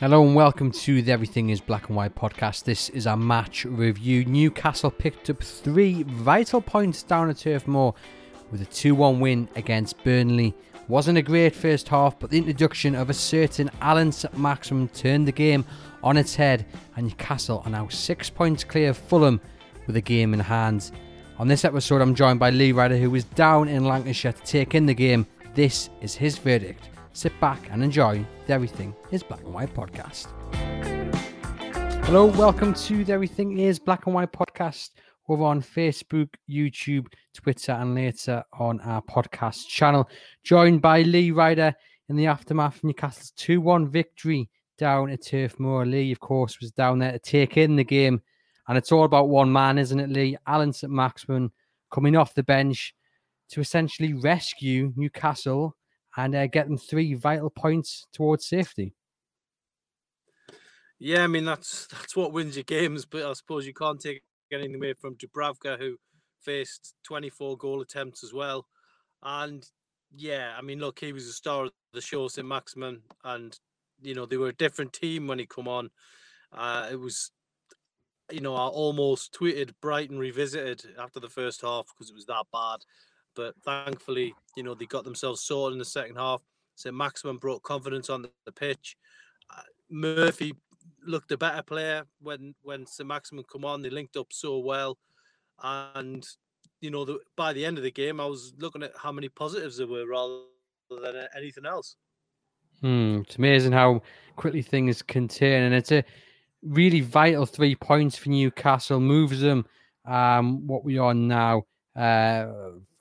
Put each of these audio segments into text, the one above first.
Hello and welcome to the Everything is Black and White podcast. This is a match review. Newcastle picked up three vital points down at Turf Moor with a 2 1 win against Burnley. Wasn't a great first half, but the introduction of a certain Allan Saint-Maximin turned the game on its head, and Newcastle are now six points clear of Fulham with a game in hand. On this episode, I'm joined by Lee Ryder, who was down in Lancashire to take in the game. This is his verdict sit back and enjoy the Everything is Black and White podcast. Hello, welcome to the Everything is Black and White podcast over on Facebook, YouTube, Twitter, and later on our podcast channel. Joined by Lee Ryder in the aftermath of Newcastle's 2 1 victory down at Turf Moor. Lee, of course, was down there to take in the game. And it's all about one man, isn't it, Lee? Allan Saint-Maximin coming off the bench to essentially rescue Newcastle and uh, get them three vital points towards safety. Yeah, I mean that's that's what wins your games, but I suppose you can't take anything away from Dubravka, who faced 24 goal attempts as well. And yeah, I mean, look, he was the star of the show, Saint-Maximin, and you know they were a different team when he come on. Uh, it was, you know, I almost tweeted Brighton revisited after the first half because it was that bad. But thankfully, you know, they got themselves sorted in the second half. Saint-Maximin brought confidence on the pitch. Uh, Murphy looked a better player when when Saint-Maximin come on. They linked up so well, and you know, the, by the end of the game, I was looking at how many positives there were rather than anything else. Hmm, it's amazing how quickly things can turn, and it's a really vital three points for Newcastle. Moves them um, what we are now uh,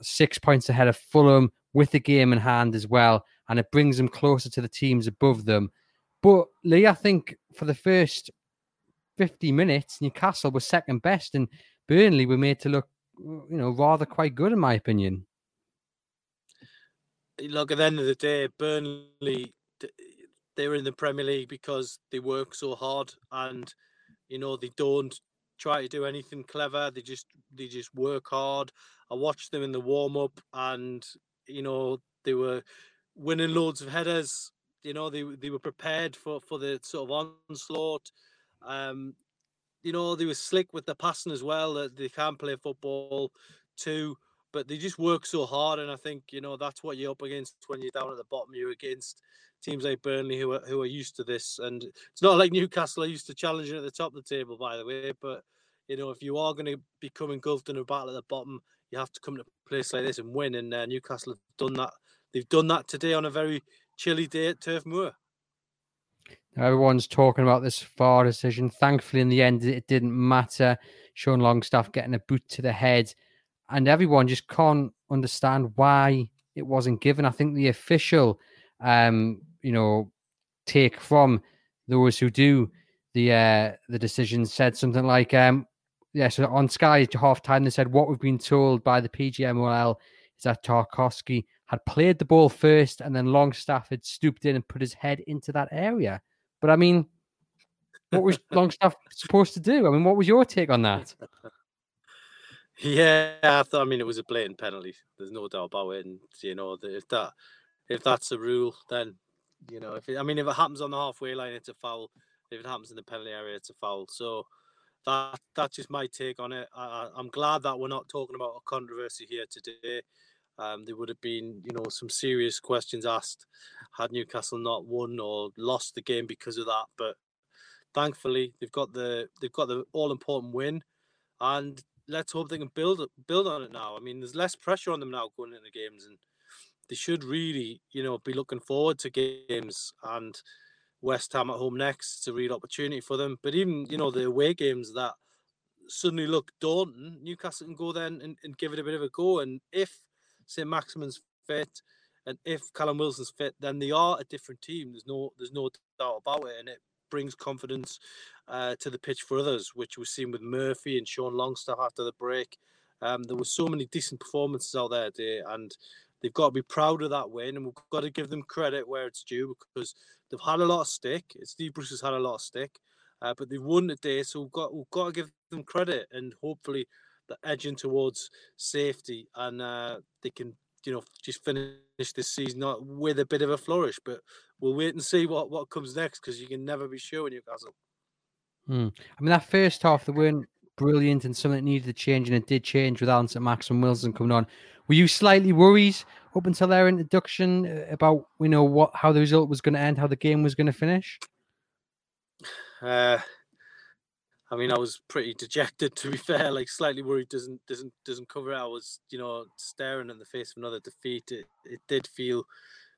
six points ahead of Fulham with the game in hand as well, and it brings them closer to the teams above them. But Lee, I think for the first 50 minutes, Newcastle was second best, and Burnley were made to look, you know, rather quite good in my opinion. Look, at the end of the day, Burnley they were in the Premier League because they work so hard, and you know they don't try to do anything clever. They just they just work hard. I watched them in the warm up, and you know they were winning loads of headers. You know they they were prepared for for the sort of onslaught. Um, you know they were slick with the passing as well. That they can play football too, but they just work so hard. And I think you know that's what you're up against when you're down at the bottom. You're against teams like Burnley who are who are used to this. And it's not like Newcastle are used to challenging at the top of the table, by the way. But you know, if you are going to become engulfed in a battle at the bottom, you have to come to a place like this and win. And uh, Newcastle have done that. They've done that today on a very chilly day at Turf Moor. Now everyone's talking about this VAR decision. Thankfully, in the end, it didn't matter. Sean Longstaff getting a boot to the head, and everyone just can't understand why it wasn't given. I think the official, um, you know, take from those who do the uh, the decision said something like, um, yeah, so on Sky half time, they said what we've been told by the PGMOL is that Tarkowski had played the ball first and then Longstaff had stooped in and put his head into that area. But I mean, what was Longstaff supposed to do? I mean, what was your take on that? Yeah, I thought. I mean, it was a blatant penalty. There's no doubt about it. And you know, if that if that's the rule, then you know, if it, I mean, if it happens on the halfway line, it's a foul. If it happens in the penalty area, it's a foul. So that that's just my take on it. I, am glad that we're not talking about a controversy here today. Um, there would have been, you know, some serious questions asked had Newcastle not won or lost the game because of that. But thankfully, they've got the they've got the all important win, and let's hope they can build build on it now. I mean, there's less pressure on them now going into the games, and they should really, you know, be looking forward to games and West Ham at home next. It's a real opportunity for them. But even, you know, the away games that suddenly look daunting, Newcastle can go there and, and give it a bit of a go. And if Saint-Maximin's fit, And if Callum Wilson's fit, then they are a different team. There's no there's no doubt about it, and it brings confidence uh, to the pitch for others, which we've seen with Murphy and Sean Longstaff after the break. Um, there were so many decent performances out there today, and they've got to be proud of that win, and we've got to give them credit where it's due because they've had a lot of stick. Steve Bruce has had a lot of stick, uh, but they've won today, so we've got we've got to give them credit, and hopefully they're edging towards safety, and uh, they can you know just finish this season with a bit of a flourish. But we'll wait and see what what comes next because you can never be sure in Newcastle. Hmm. I mean, that first half they weren't brilliant and something that needed to change, and it did change with Allan St. Max and Wilson coming on. Were you slightly worried up until their introduction uh, about you know what how the result was going to end, how the game was going to finish? Uh, I mean, I was pretty dejected to be fair. Like slightly worried doesn't doesn't doesn't cover it. I was you know staring in the face of another defeat. It it did feel,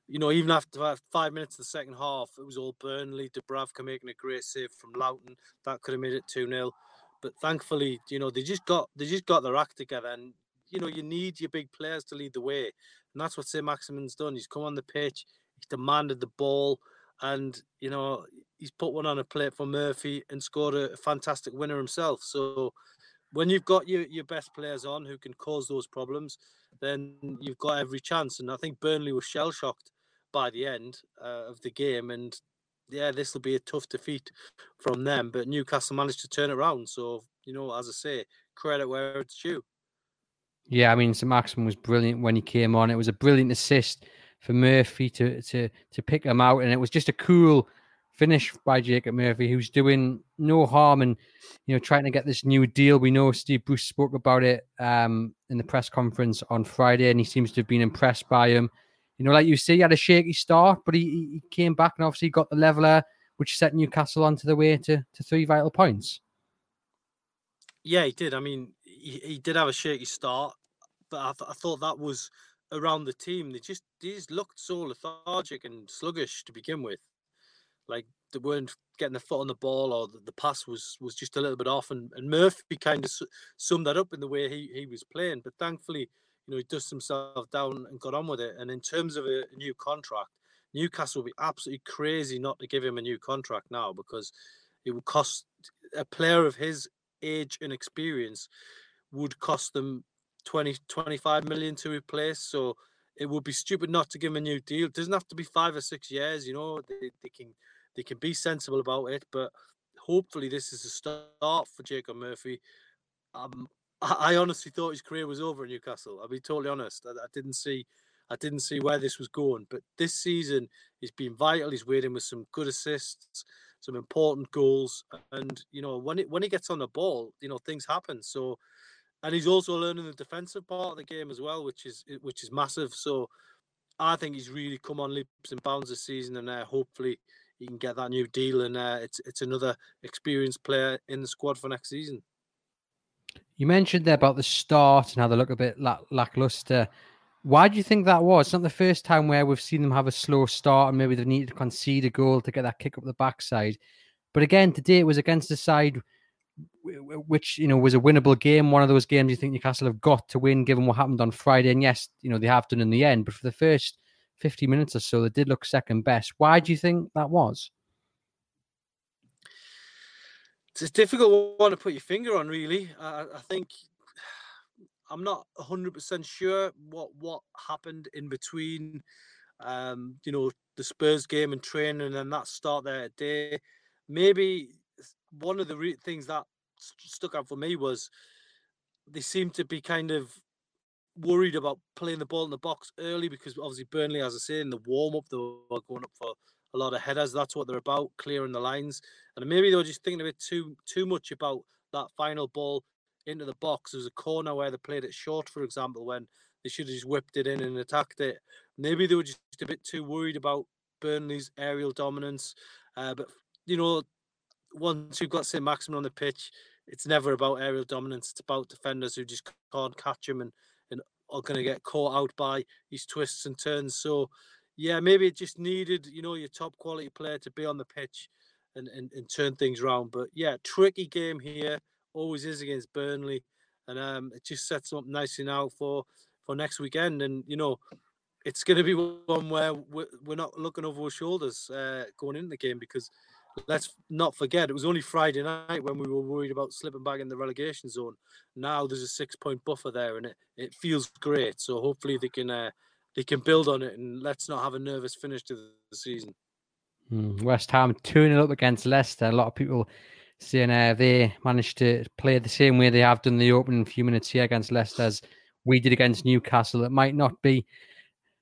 you know, even after five minutes of the second half, it was all Burnley. Dubravka making a great save from Lowton. that could have made it two 0 But thankfully, you know, they just got they just got their act together, and you know, you need your big players to lead the way, and that's what Saint-Maximin's done. He's come on the pitch, he's demanded the ball, and you know he's put one on a plate for Murphy and scored a fantastic winner himself. So when you've got your, your best players on who can cause those problems, then you've got every chance. And I think Burnley was shell shocked by the end uh, of the game. And yeah, this will be a tough defeat from them. But Newcastle managed to turn it around. So, you know, as I say, credit where it's due. Yeah, I mean, St. Maxim was brilliant when he came on. It was a brilliant assist for Murphy to to to pick him out, and it was just a cool finish by Jacob Murphy, who's doing no harm and you know trying to get this new deal. We know Steve Bruce spoke about it um, in the press conference on Friday, and he seems to have been impressed by him. You know, like you say, he had a shaky start, but he, he came back and obviously got the leveler, which set Newcastle onto the way to, to three vital points. Yeah, he did. I mean, he, he did have a shaky start, but I, th- I thought that was around the team. They just they just looked so lethargic and sluggish to begin with. Like they weren't getting the foot on the ball, or the, the pass was was just a little bit off. And, and Murphy kind of su- summed that up in the way he he was playing. But thankfully, you know, he dusted himself down and got on with it. And in terms of a, new contract, Newcastle would be absolutely crazy not to give him a new contract now because it would cost a player of his age and experience would cost them 20 25 million to replace so it would be stupid not to give him a new deal it doesn't have to be five or six years you know they, they can they can be sensible about it, but hopefully this is a start for Jacob Murphy. Um, I, honestly thought his career was over in Newcastle. I'll be totally honest. I, I, didn't see, I didn't see where this was going. But this season, he's been vital. He's waiting with some good assists, some important goals, and you know when it when he gets on the ball, you know things happen. So, and he's also learning the defensive part of the game as well, which is which is massive. So, I think he's really come on leaps and bounds this season, and uh, hopefully he can get that new deal, and uh, it's it's another experienced player in the squad for next season. You mentioned there about the start and how they look a bit lack- lackluster. Why do you think that was? It's not the first time where we've seen them have a slow start and maybe they need to concede a goal to get that kick up the backside. But again, today it was against a side which you know was a winnable game. One of those games you think Newcastle have got to win, given what happened on Friday. And yes, you know they have done in the end. But for the first 50 minutes or so, they did look second best. Why do you think that was? It's a difficult one to put your finger on, really. I, I think I'm not 100% sure what what happened in between, um, you know, the Spurs game and training and then that start there day. Maybe one of the re- things that stuck out for me was they seemed to be kind of worried about playing the ball in the box early because obviously Burnley, as I say, in the warm up, they were going up for a lot of headers. That's what they're about, clearing the lines. And maybe they were just thinking a bit too too much about that final ball into the box. There was a corner where they played it short, for example, when they should have just whipped it in and attacked it. Maybe they were just a bit too worried about Burnley's aerial dominance. Uh, but you know, once you've got Saint-Maximin on the pitch, it's never about aerial dominance. It's about defenders who just can't catch him and are going to get caught out by his twists and turns. So, yeah, maybe it just needed, you know, your top quality player to be on the pitch and, and, and turn things around. But yeah, tricky game here, always is against Burnley. And um, it just sets up nicely now for, for next weekend. And, you know, it's going to be one where we're, we're not looking over our shoulders uh, going into the game because let's not forget it was only Friday night when we were worried about slipping back in the relegation zone. Now there's a six point buffer there, and it, it feels great. So hopefully they can uh, they can build on it, and let's not have a nervous finish to the season. Hmm, West Ham turning up against Leicester. A lot of people saying uh, they managed to play the same way they have done the opening few minutes here against Leicester as we did against Newcastle. It might not be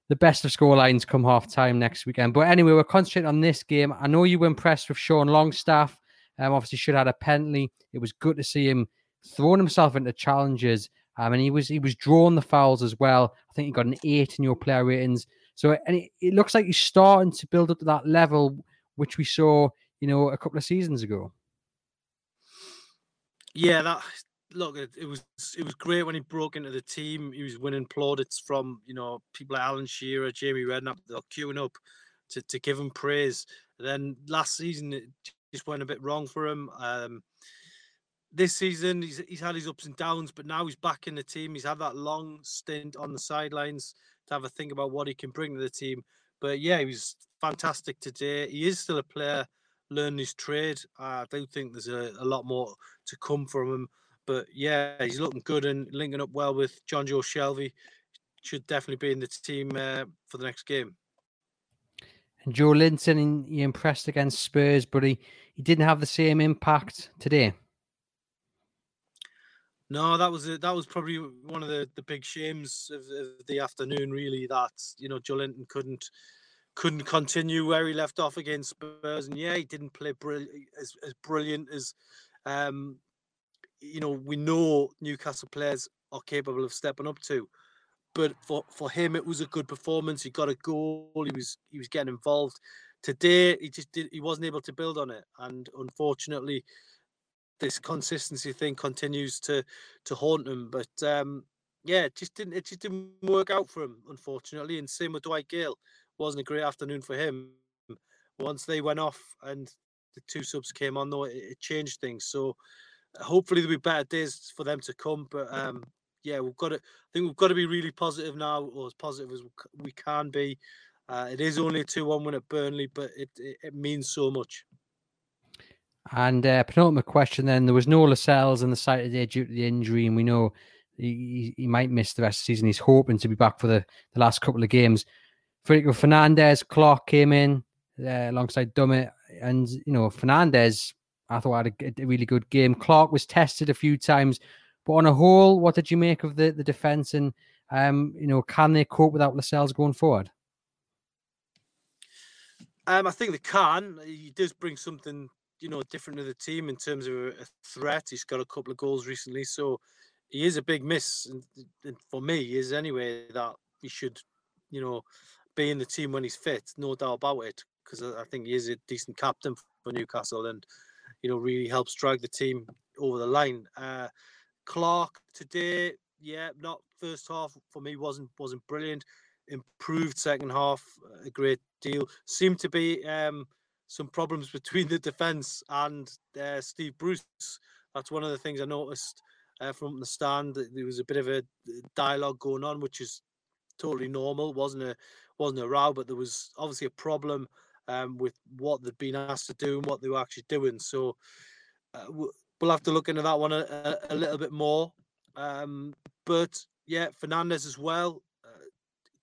the best of score lines come half time next weekend. But anyway, we're concentrating on this game. I know you were impressed with Sean Longstaff. Um, obviously, should have had a penalty. It was good to see him throwing himself into challenges. Um, and he was he was drawing the fouls as well. I think he got an eight in your player ratings. So and it, it looks like he's starting to build up to that level which we saw, you know, a couple of seasons ago. Yeah, that look, it, it, was it was great when he broke into the team. He was winning plaudits from you know people like Alan Shearer, Jamie Redknapp. They're queuing up to, to give him praise. Then last season it just went a bit wrong for him. Um, this season he's he's had his ups and downs, but now he's back in the team. He's had that long stint on the sidelines to have a think about what he can bring to the team. But yeah, he was fantastic today. He is still a player learning his trade. I don't think there's a, a lot more to come from him. But yeah, he's looking good and linking up well with Jonjo Shelvey. Should definitely be in the team uh, for the next game. And Joelinton, he impressed against Spurs, but he, he didn't have the same impact today. No, that was that was probably one of the, the big shames of, of the afternoon. Really, that you know Joelinton couldn't couldn't continue where he left off against Spurs, and yeah, he didn't play brilliant as, as brilliant as um, you know we know Newcastle players are capable of stepping up to. But for, for him, it was a good performance. He got a goal. He was he was getting involved. Today, he just did. He wasn't able to build on it, and unfortunately, this consistency thing continues to to haunt him. But um, yeah, it just didn't it just didn't work out for him, unfortunately. And same with Dwight Gayle. Wasn't a great afternoon for him. Once they went off and the two subs came on, though, it, it changed things. So hopefully there'll be better days for them to come. But um, yeah, we've got to. I think we've got to be really positive now, or as positive as we can be. Uh, it is only a two-one win at Burnley, but it, it, it means so much. And uh, penultimate question then: there was no Lascelles in the side today due to the injury, and we know he, he might miss the rest of the season. He's hoping to be back for the, the last couple of games. Federico Fernandez, Clark came in uh, alongside Dummett, and you know Fernandez I thought had a, a, really good game. Clark was tested a few times, but on a whole, what did you make of the, the defense? And um, you know, can they cope without Lascelles going forward? Um, I think they can. He does bring something, you know, different to the team in terms of a threat. He's got a couple of goals recently, so he is a big miss. And, for me, he is anyway that he should, you know, be in the team when he's fit. No doubt about it, because I think he is a decent captain for Newcastle and you know, really helps drag the team over the line. Uh, Clark today, yeah, not first half for me wasn't wasn't brilliant. Improved second half a great deal. Seemed to be um, some problems between the defence and uh, Steve Bruce. That's one of the things I noticed uh, from the stand. There was a bit of a dialogue going on, which is totally normal. wasn't a wasn't a row, but there was obviously a problem um, with what they'd been asked to do and what they were actually doing. So uh, we'll have to look into that one a, a, a little bit more. Um, but yeah, Fernandez as well. Uh,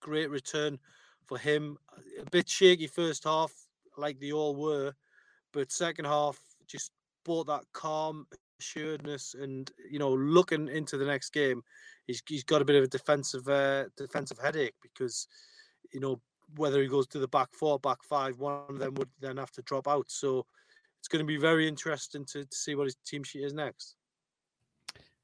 great return for him. A bit shaky first half, like they all were, but second half just brought that calm assuredness and you know looking into the next game he's, he's got a bit of a defensive uh, defensive headache because you know whether he goes to the back four, back five, one of them would then have to drop out. So it's going to be very interesting to, to see what his team sheet is next.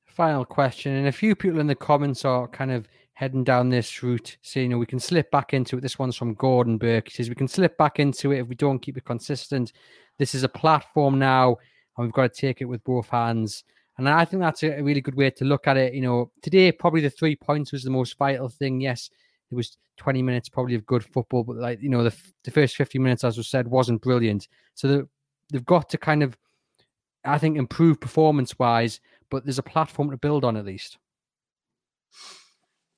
Final question, and a few people in the comments are kind of heading down this route, saying, you know, we can slip back into it. This one's from Gordon Burke. He says we can slip back into it if we don't keep it consistent. This is a platform now, and we've got to take it with both hands. And I think that's a really good way to look at it. You know, today probably the three points was the most vital thing. Yes, it was 20 minutes probably of good football, but like you know, the, the first 50 minutes, as was said, wasn't brilliant. So they've got to kind of, I think, improve performance wise, but there's a platform to build on at least.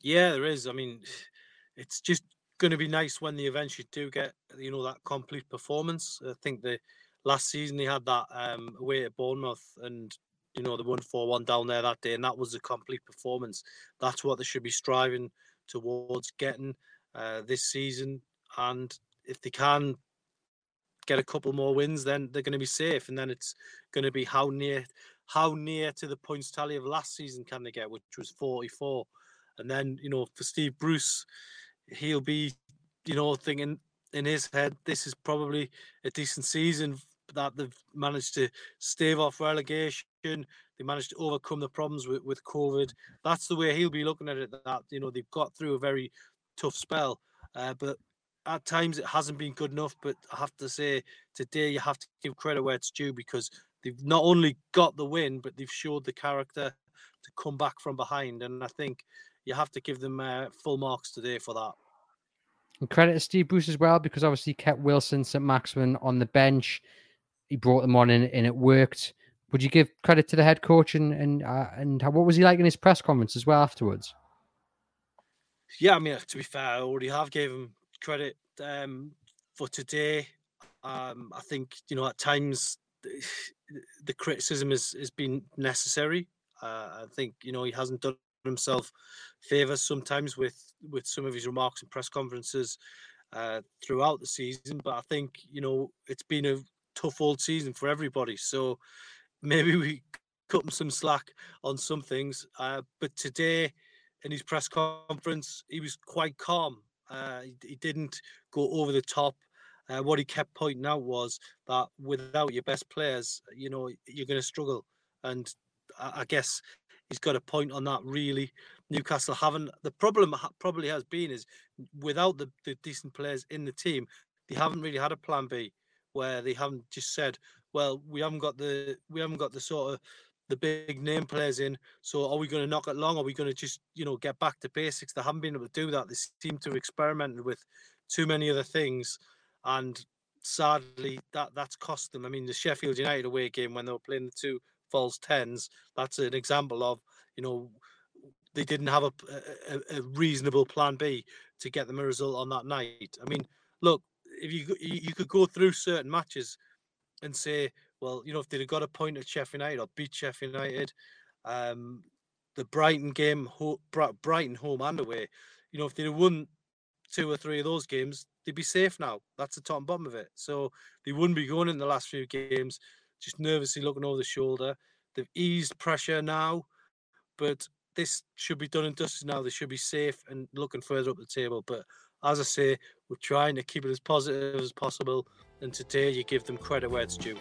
Yeah, there is. I mean, it's just going to be nice when they eventually do get you know that complete performance. I think the last season they had that um, away at Bournemouth and you know the one four one down there that day, and that was a complete performance. That's what they should be striving towards getting uh, this season. And if they can get a couple more wins, then they're going to be safe. And then it's going to be how near how near to the points tally of last season can they get, which was 44. And then you know for Steve Bruce, he'll be you know thinking in his head this is probably a decent season that they've managed to stave off relegation. They managed to overcome the problems with, with COVID. That's the way he'll be looking at it. That you know they've got through a very tough spell, uh, but at times it hasn't been good enough. But I have to say today you have to give credit where it's due because they've not only got the win, but they've showed the character to come back from behind. And I think you have to give them uh, full marks today for that. And credit to Steve Bruce as well because obviously he kept Wilson, St. Maximin on the bench he brought them on and, and it worked. Would you give credit to the head coach and and uh, and how, what was he like in his press conference as well afterwards? Yeah, I mean to be fair, I already have gave him credit um, for today. Um, I think you know at times the, the criticism has, has been necessary. I think you know he hasn't done himself favors sometimes with with some of his remarks and press conferences uh, throughout the season. But I think you know it's been a tough old season for everybody. So maybe we cut him some slack on some things. Uh, but today, in his press conference, he was quite calm. Uh, he, he, didn't go over the top. Uh, what he kept pointing out was that without your best players, you know, you're going to struggle. And I, guess he's got a point on that. Really, Newcastle haven't. The problem probably has been is without the, the decent players in the team, they haven't really had a plan B where they haven't just said, well, we haven't got the we haven't got the sort of the big name players in. So are we going to knock it long? Are we going to just you know get back to basics? They haven't been able to do that. They seem to have experimented with too many other things, and sadly that that's cost them. I mean, the Sheffield United away game when they were playing the two false tens, that's an example of you know they didn't have a, a, a reasonable plan B to get them a result on that night. I mean, look, if you you could go through certain matches and say, well, you know, if they'd have got a point at Sheffield United or beat Sheffield United, um, the Brighton game, Brighton home and away, you know, if they'd have won two or three of those games, they'd be safe now. That's the top and bottom of it. So they wouldn't be going in the last few games just nervously looking over the shoulder. They've eased pressure now, but this should be done and dusted now. They should be safe and looking further up the table. But as I say, we're trying to keep it as positive as possible. And today, you give them credit where it's due.